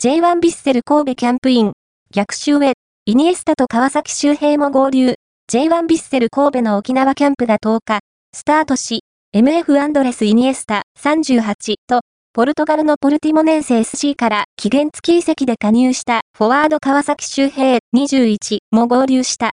J1 ビッセル神戸キャンプイン、逆襲へ、イニエスタと川崎周平も合流、J1 ビッセル神戸の沖縄キャンプが10日、スタートし、MF アンドレス・イニエスタ38と、ポルトガルのポルティモネンセ SC から期限付き移籍で加入したフォワード川崎周平21も合流した。